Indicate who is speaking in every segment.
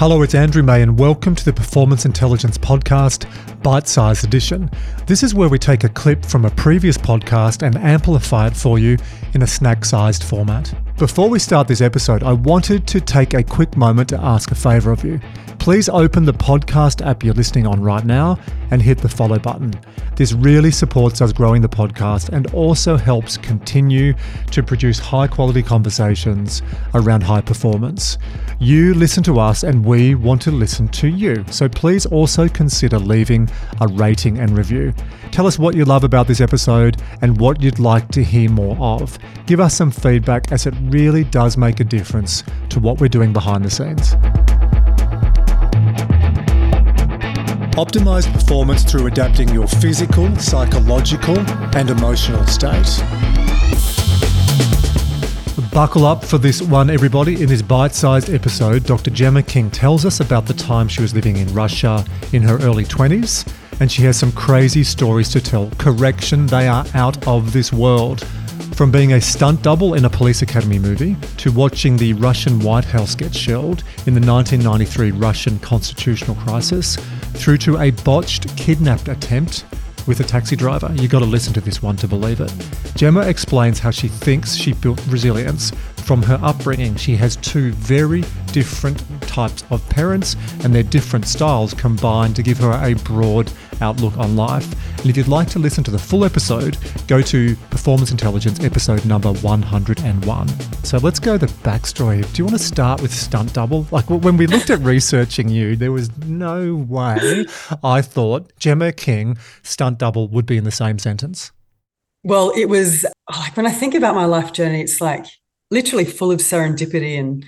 Speaker 1: Hello, it's Andrew May, and welcome to the Performance Intelligence Podcast, Bite Size Edition. This is where we take a clip from a previous podcast and amplify it for you in a snack sized format. Before we start this episode, I wanted to take a quick moment to ask a favour of you. Please open the podcast app you're listening on right now and hit the follow button. This really supports us growing the podcast and also helps continue to produce high quality conversations around high performance. You listen to us and we want to listen to you. So please also consider leaving a rating and review. Tell us what you love about this episode and what you'd like to hear more of. Give us some feedback as it really does make a difference to what we're doing behind the scenes. Optimize performance through adapting your physical, psychological, and emotional state. Buckle up for this one, everybody. In this bite sized episode, Dr. Jemma King tells us about the time she was living in Russia in her early 20s, and she has some crazy stories to tell. Correction, they are out of this world. From being a stunt double in a police academy movie to watching the Russian White House get shelled in the 1993 Russian constitutional crisis, through to a botched kidnapped attempt with a taxi driver. You've got to listen to this one to believe it. Jemma explains how she thinks she built resilience from her upbringing. She has two very different types of parents, and their different styles combine to give her a broad outlook on life. And if you'd like to listen to the full episode, go to Performance Intelligence episode number 101. So let's go the backstory. Do you want to start with stunt double? Like when we looked at researching you, there was no way I thought Jemma King, stunt double, would be in the same sentence.
Speaker 2: Well, it was like when I think about my life journey, it's like literally full of serendipity and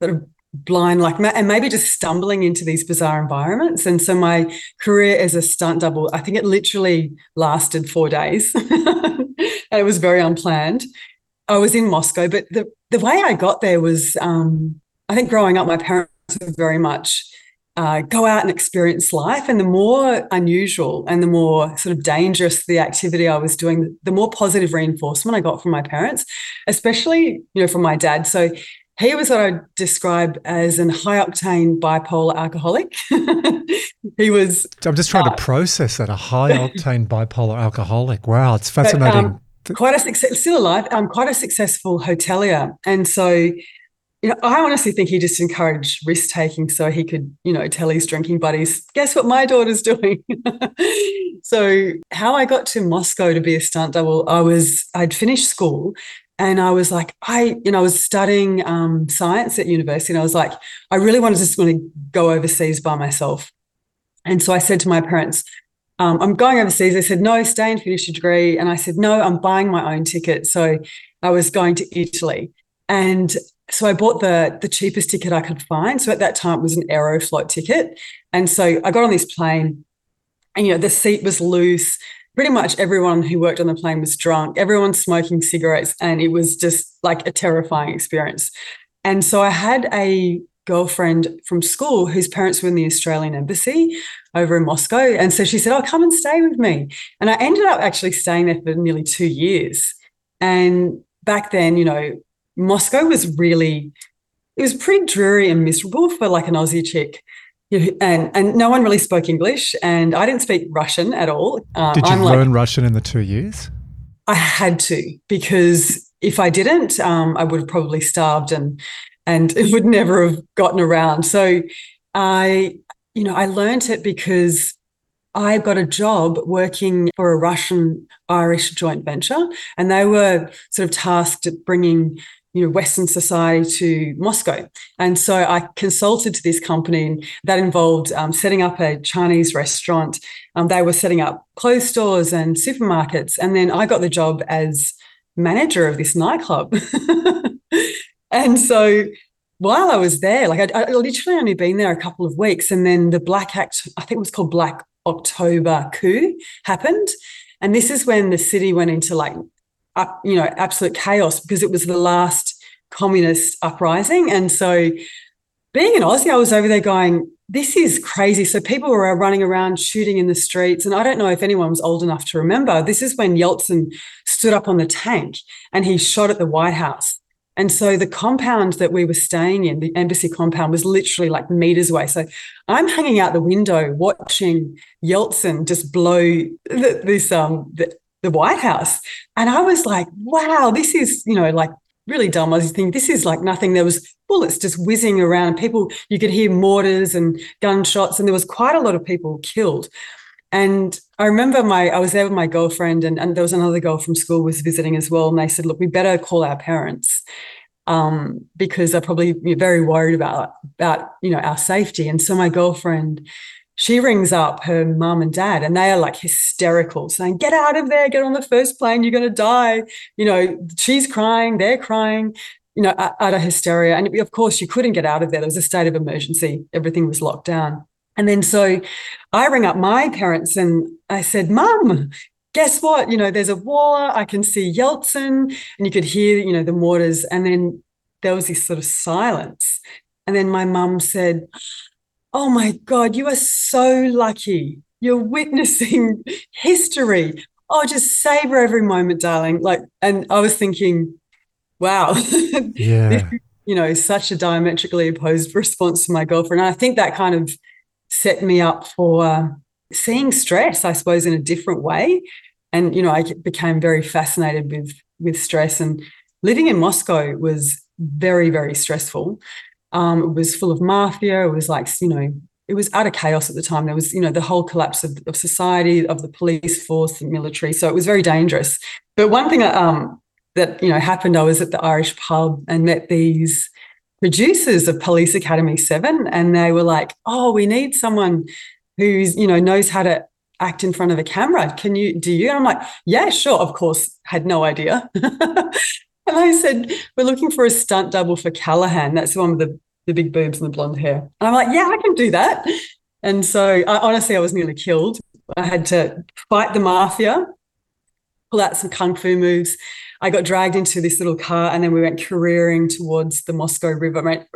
Speaker 2: sort of blind like and maybe just stumbling into these bizarre environments. And so my career as a stunt double i think it literally lasted four days. And it was very unplanned. I was in moscow but the, the way i got there was um, i think growing up my parents were very much uh, go out and experience life. And the more unusual and the more sort of dangerous the activity i was doing the more positive reinforcement i got from my parents especially you know from my dad. So he was what I describe as an high octane bipolar alcoholic. he was.
Speaker 1: I'm just trying uh, to process that a high octane bipolar alcoholic. Wow, it's fascinating.
Speaker 2: But, um, quite a success, still alive. I'm um, quite a successful hotelier, and so you know, I honestly think he just encouraged risk taking so he could, you know, tell his drinking buddies, guess what my daughter's doing. so how I got to Moscow to be a stunt double, I was I'd finished school and I was like, I, you know, I was studying um, science at university, and I was like, I really wanted to just want to go overseas by myself. And so I said to my parents, um, I'm going overseas. They said, no, stay and finish your degree. And I said, no, I'm buying my own ticket. So I was going to Italy. And so I bought the the cheapest ticket I could find. So at that time it was an Aeroflot ticket. And so I got on this plane and you know the seat was loose pretty much everyone who worked on the plane was drunk, everyone smoking cigarettes, and it was just like a terrifying experience. And so I had a girlfriend from school whose parents were in the Australian embassy over in Moscow. And so she said, Oh, come and stay with me. And I ended up actually staying there for nearly two years. And back then, you know, Moscow was really, it was pretty dreary and miserable for like an Aussie chick and and no one really spoke English, and I didn't speak Russian at all.
Speaker 1: Uh, Did you I'm learn like, Russian in the two years?
Speaker 2: I had to because if I didn't, um, I would have probably starved and and it would never have gotten around. So I, you know, I learned it because I got a job working for a Russian Irish joint venture, and they were sort of tasked at bringing you know western society to moscow. And so i consulted to this company that involved um, setting up a chinese restaurant. Um, they were setting up clothes stores and supermarkets. And then i got the job as manager of this nightclub. And so while i was there like I, I literally only been there a couple of weeks. And then the black act i think it was called black october coup happened. And this is when the city went into like up, you know, absolute chaos because it was the last communist uprising. And so being an Aussie, I was over there going, this is crazy. So people were running around shooting in the streets. And I don't know if anyone was old enough to remember. This is when Yeltsin stood up on the tank and he shot at the White House. And so the compound that we were staying in, the embassy compound, was literally like meters away. So I'm hanging out the window watching Yeltsin just blow the, this um the, the White House, and I was like, wow, this is you know like really dumb. I was thinking this is like nothing. There was bullets just whizzing around. People, you could hear mortars and gunshots, and there was quite a lot of people killed. And I remember my I was there with my girlfriend and, and there was another girl from school was visiting as well. And they said, look, we better call our parents um, because they're probably very worried about about you know our safety. And so my girlfriend, she rings up her mum and dad, and they are like hysterical, saying, "Get out of there! Get on the first plane! You're going to die!" You know, she's crying, they're crying, you know, out of hysteria. And of course, you couldn't get out of there. There was a state of emergency. Everything was locked down. And then so I ring up my parents and I said, Mum, guess what? You know, there's a war. I can see Yeltsin. And you could hear, you know, the mortars. And then there was this sort of silence. And then my mum said, Oh my God, you are so lucky. You're witnessing history. Oh, just savor every moment, darling. Like, and I was thinking, wow.
Speaker 1: Yeah.
Speaker 2: this, you know, such a diametrically opposed response to my girlfriend. And I think that kind of set me up for seeing stress, I suppose, in a different way. And you know, I became very fascinated with with stress. And living in Moscow was very, very stressful. Um, it was full of mafia. It was like you know, it was utter chaos at the time. There was you know the whole collapse of, of society, of the police force, the military. So it was very dangerous. But one thing that um, that you know happened, I was at the Irish pub and met these producers of Police Academy 7 and they were like, "Oh, we need someone who's, you know, knows how to act in front of a camera. Can you do you?" And I'm like, "Yeah, sure, of course." Had no idea. and I said, "We're looking for a stunt double for Callahan. That's the one with the the big boobs and the blonde hair." And I'm like, "Yeah, I can do that." And so, I, honestly, I was nearly killed. I had to fight the mafia, pull out some kung fu moves, I got dragged into this little car and then we went careering towards the Moscow River. Right?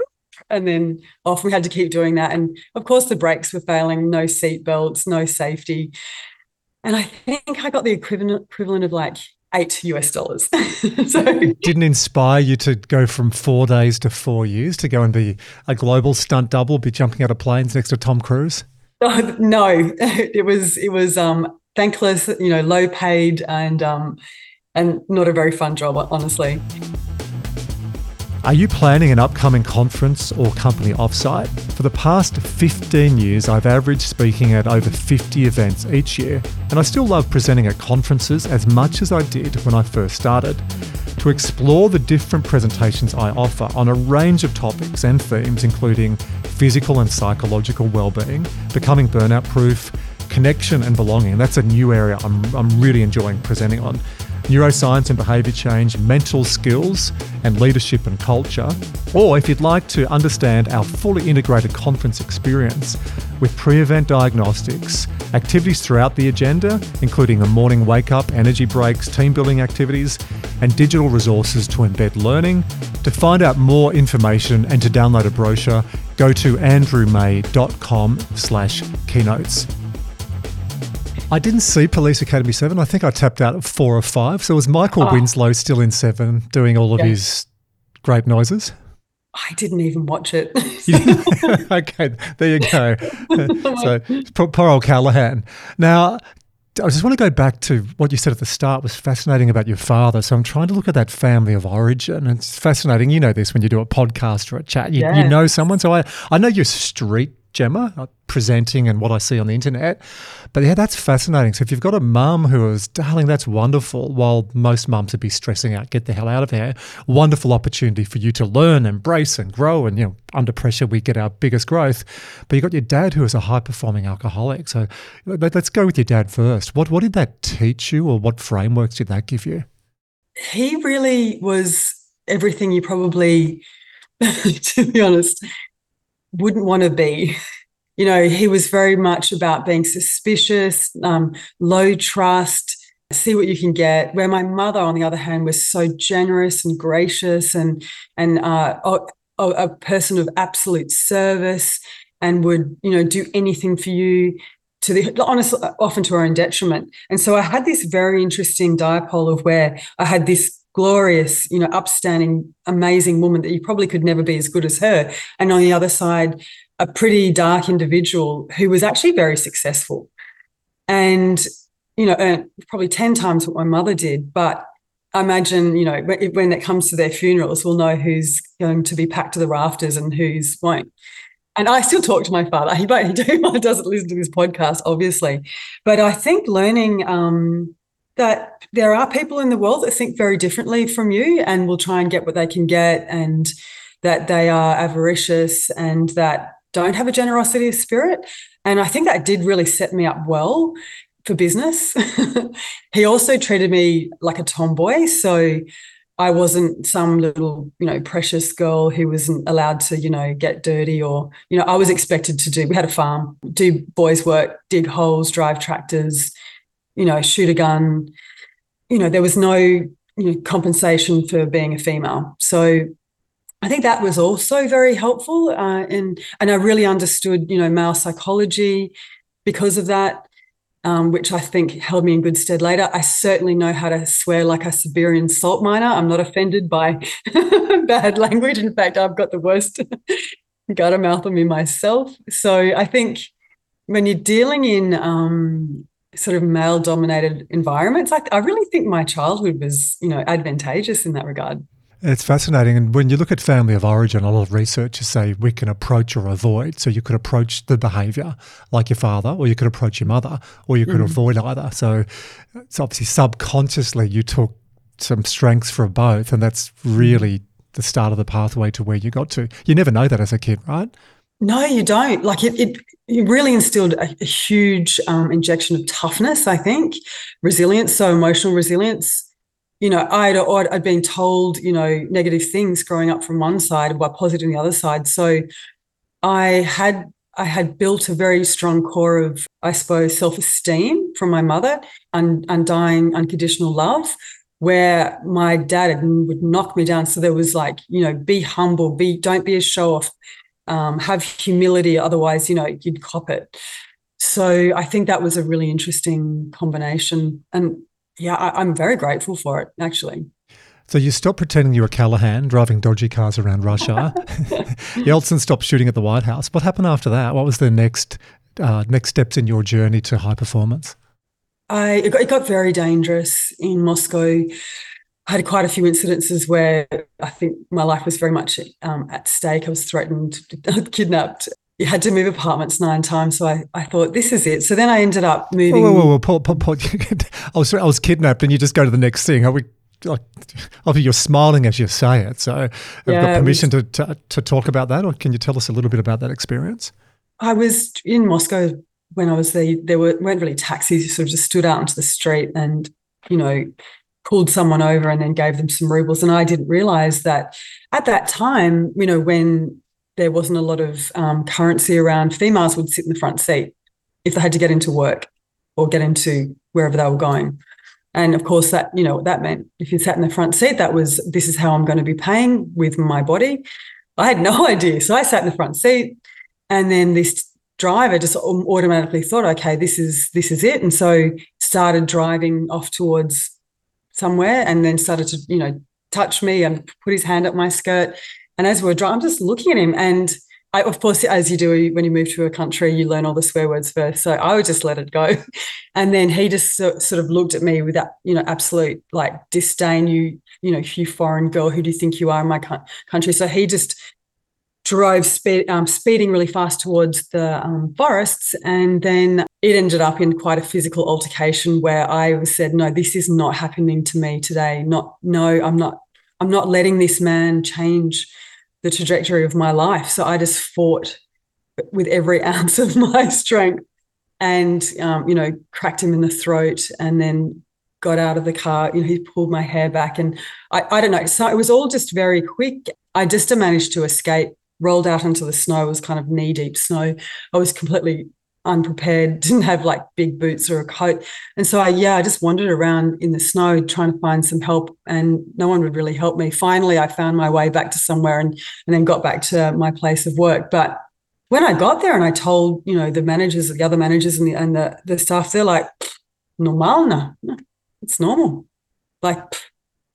Speaker 2: And then off we had to keep doing that. And of course, the brakes were failing, no seat belts, no safety. And I think I got the equivalent equivalent of like eight US dollars.
Speaker 1: so it didn't inspire you to go from four days to four years to go and be a global stunt double, be jumping out of planes next to Tom Cruise?
Speaker 2: Oh, no, it was it was um thankless, you know, low paid and um and not a very fun job, honestly.
Speaker 1: Are you planning an upcoming conference or company offsite? For the past 15 years, I've averaged speaking at over 50 events each year, and I still love presenting at conferences as much as I did when I first started. To explore the different presentations I offer on a range of topics and themes, including physical and psychological well-being, becoming burnout proof, connection and belonging, that's a new area I'm, I'm really enjoying presenting on neuroscience and behaviour change, mental skills, and leadership and culture. Or if you'd like to understand our fully integrated conference experience with pre event diagnostics, activities throughout the agenda, including a morning wake up, energy breaks, team building activities, and digital resources to embed learning. To find out more information and to download a brochure, go to andrewmay.com slash keynotes. I didn't see Police Academy 7. I think I tapped out at four or five. So was Michael oh. Winslow still in seven doing all of yeah. his great noises?
Speaker 2: I didn't even watch it.
Speaker 1: okay, there you go. so poor, poor old Callahan. Now, I just want to go back to what you said at the start was fascinating about your father. So I'm trying to look at that family of origin. It's fascinating. You know this when you do a podcast or a chat. You, yes. you know someone. So I, I know your street Jemma, uh, presenting and what I see on the internet. But yeah, that's fascinating. So if you've got a mum who is, darling, that's wonderful, while most mums would be stressing out, get the hell out of here, wonderful opportunity for you to learn, embrace, and grow. And, you know, under pressure, we get our biggest growth. But you've got your dad who is a high performing alcoholic. So let's go with your dad first. What, what did that teach you, or what frameworks did that give you?
Speaker 2: He really was everything you probably, to be honest, wouldn't want to be. You know, he was very much about being suspicious, um, low trust, see what you can get. Where my mother, on the other hand, was so generous and gracious and and uh, a, a person of absolute service and would you know do anything for you to the honestly often to our own detriment. And so I had this very interesting dipole of where I had this glorious, you know, upstanding, amazing woman that you probably could never be as good as her. And on the other side, a pretty dark individual who was actually very successful. And, you know, earned probably 10 times what my mother did. But I imagine, you know, when it comes to their funerals, we'll know who's going to be packed to the rafters and who's won't. And I still talk to my father. He, he doesn't listen to this podcast, obviously. But I think learning um, that there are people in the world that think very differently from you and will try and get what they can get, and that they are avaricious and that don't have a generosity of spirit. And I think that did really set me up well for business. he also treated me like a tomboy. So I wasn't some little, you know, precious girl who wasn't allowed to, you know, get dirty or, you know, I was expected to do, we had a farm, do boys' work, dig holes, drive tractors, you know, shoot a gun. You know, there was no, you know, compensation for being a female. So I think that was also very helpful. Uh, and, and I really understood, you know, male psychology because of that um, which I think held me in good stead later. I certainly know how to swear like a Siberian salt miner. I'm not offended by bad language. In fact, I've got the worst gutter mouth on me myself. So I think when you're dealing in um, sort of male dominated environments, I, I really think my childhood was, you know, advantageous in that regard.
Speaker 1: It's fascinating. And when you look at family of origin, a lot of researchers say we can approach or avoid. So you could approach the behavior like your father, or you could approach your mother, or you could mm. avoid either. So it's obviously subconsciously you took some strengths from both. And that's really the start of the pathway to where you got to. You never know that as a kid, right?
Speaker 2: No, you don't. Like it, it, it really instilled a, a huge um, injection of toughness, I think, resilience, so emotional resilience you know, I'd, I'd been told, you know, negative things growing up from one side while positive on the other side. So I had I had built a very strong core of, I suppose, self-esteem from my mother and undying unconditional love, where my dad would knock me down. So there was like, you know, be humble, be don't be a show off, um, have humility, otherwise, you know, you'd cop it. So I think that was a really interesting combination. And yeah, I, I'm very grateful for it, actually.
Speaker 1: So you stopped pretending you were Callahan driving dodgy cars around Russia. Yeltsin stopped shooting at the White House. What happened after that? What was the next uh, next steps in your journey to high performance?
Speaker 2: I it got, it got very dangerous in Moscow. I had quite a few incidences where I think my life was very much um, at stake. I was threatened, kidnapped, you had to move apartments nine times. So I, I thought, this is it. So then I ended up moving.
Speaker 1: Whoa, whoa, whoa, Paul, Paul, Paul. I was I was kidnapped, and you just go to the next thing. Are we? Like, obviously, you're smiling as you say it. So, have yeah, got permission was, to, to to talk about that, or can you tell us a little bit about that experience?
Speaker 2: I was in Moscow when I was there. There were, weren't really taxis. You sort of just stood out onto the street and, you know, pulled someone over and then gave them some rubles. And I didn't realize that at that time, you know, when there wasn't a lot of um, currency around. Females would sit in the front seat if they had to get into work or get into wherever they were going. And of course, that you know what that meant. If you sat in the front seat, that was this is how I'm going to be paying with my body. I had no idea, so I sat in the front seat, and then this driver just automatically thought, okay, this is this is it, and so started driving off towards somewhere, and then started to you know touch me and put his hand up my skirt and as we are driving, I'm just looking at him. And I, of course, as you do when you move to a country, you learn all the swear words first. So I would just let it go. And then he just so, sort of looked at me with that, you know, absolute like disdain. You, you know, you foreign girl, who do you think you are in my country? So he just drove speed, um, speeding really fast towards the um, forests. And then it ended up in quite a physical altercation where I said, no, this is not happening to me today. Not, no, I'm not, I'm not letting this man change the trajectory of my life. So I just fought with every ounce of my strength and, um, you know, cracked him in the throat and then got out of the car. You know, he pulled my hair back and I, I don't know. So it was all just very quick. I just managed to escape, rolled out into the snow, was kind of knee deep snow. I was completely unprepared, didn't have like big boots or a coat. And so I, yeah, I just wandered around in the snow trying to find some help and no one would really help me. Finally, I found my way back to somewhere and, and then got back to my place of work. But when I got there and I told, you know, the managers, the other managers and the, and the, the staff, they're like, normal, no, no, it's normal. Like,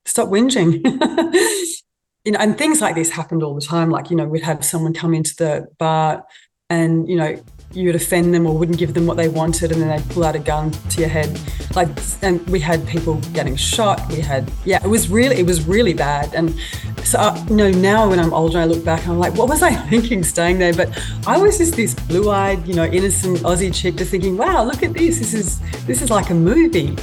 Speaker 2: stop whinging. you know, and things like this happened all the time. Like, you know, we'd have someone come into the bar and, you know, you would offend them or wouldn't give them what they wanted and then they'd pull out a gun to your head. Like and we had people getting shot. We had yeah it was really it was really bad. And so uh, you know now when i'm older i look back i'm like what was i thinking staying there? But i was just this blue-eyed you know innocent aussie chick just thinking wow look at this. This is this is like a movie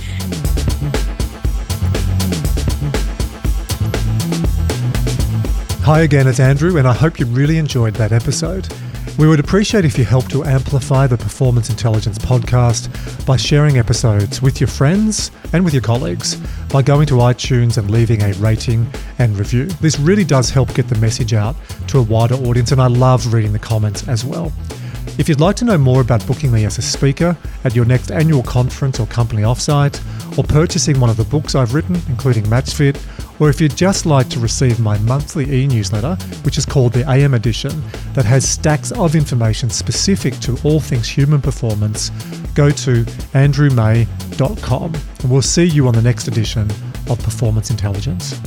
Speaker 1: Hi again, it's Andrew, and I hope you really enjoyed that episode. We would appreciate if you help to amplify the Performance Intelligence podcast by sharing episodes with your friends and with your colleagues by going to iTunes and leaving a rating and review. This really does help get the message out to a wider audience, and I love reading the comments as well. If you'd like to know more about booking me as a speaker at your next annual conference or company offsite, or purchasing one of the books I've written, including MatchFit, or if you'd just like to receive my monthly e newsletter, which is called the AM Edition, that has stacks of information specific to all things human performance, go to andrewmay.com. And we'll see you on the next edition of Performance Intelligence.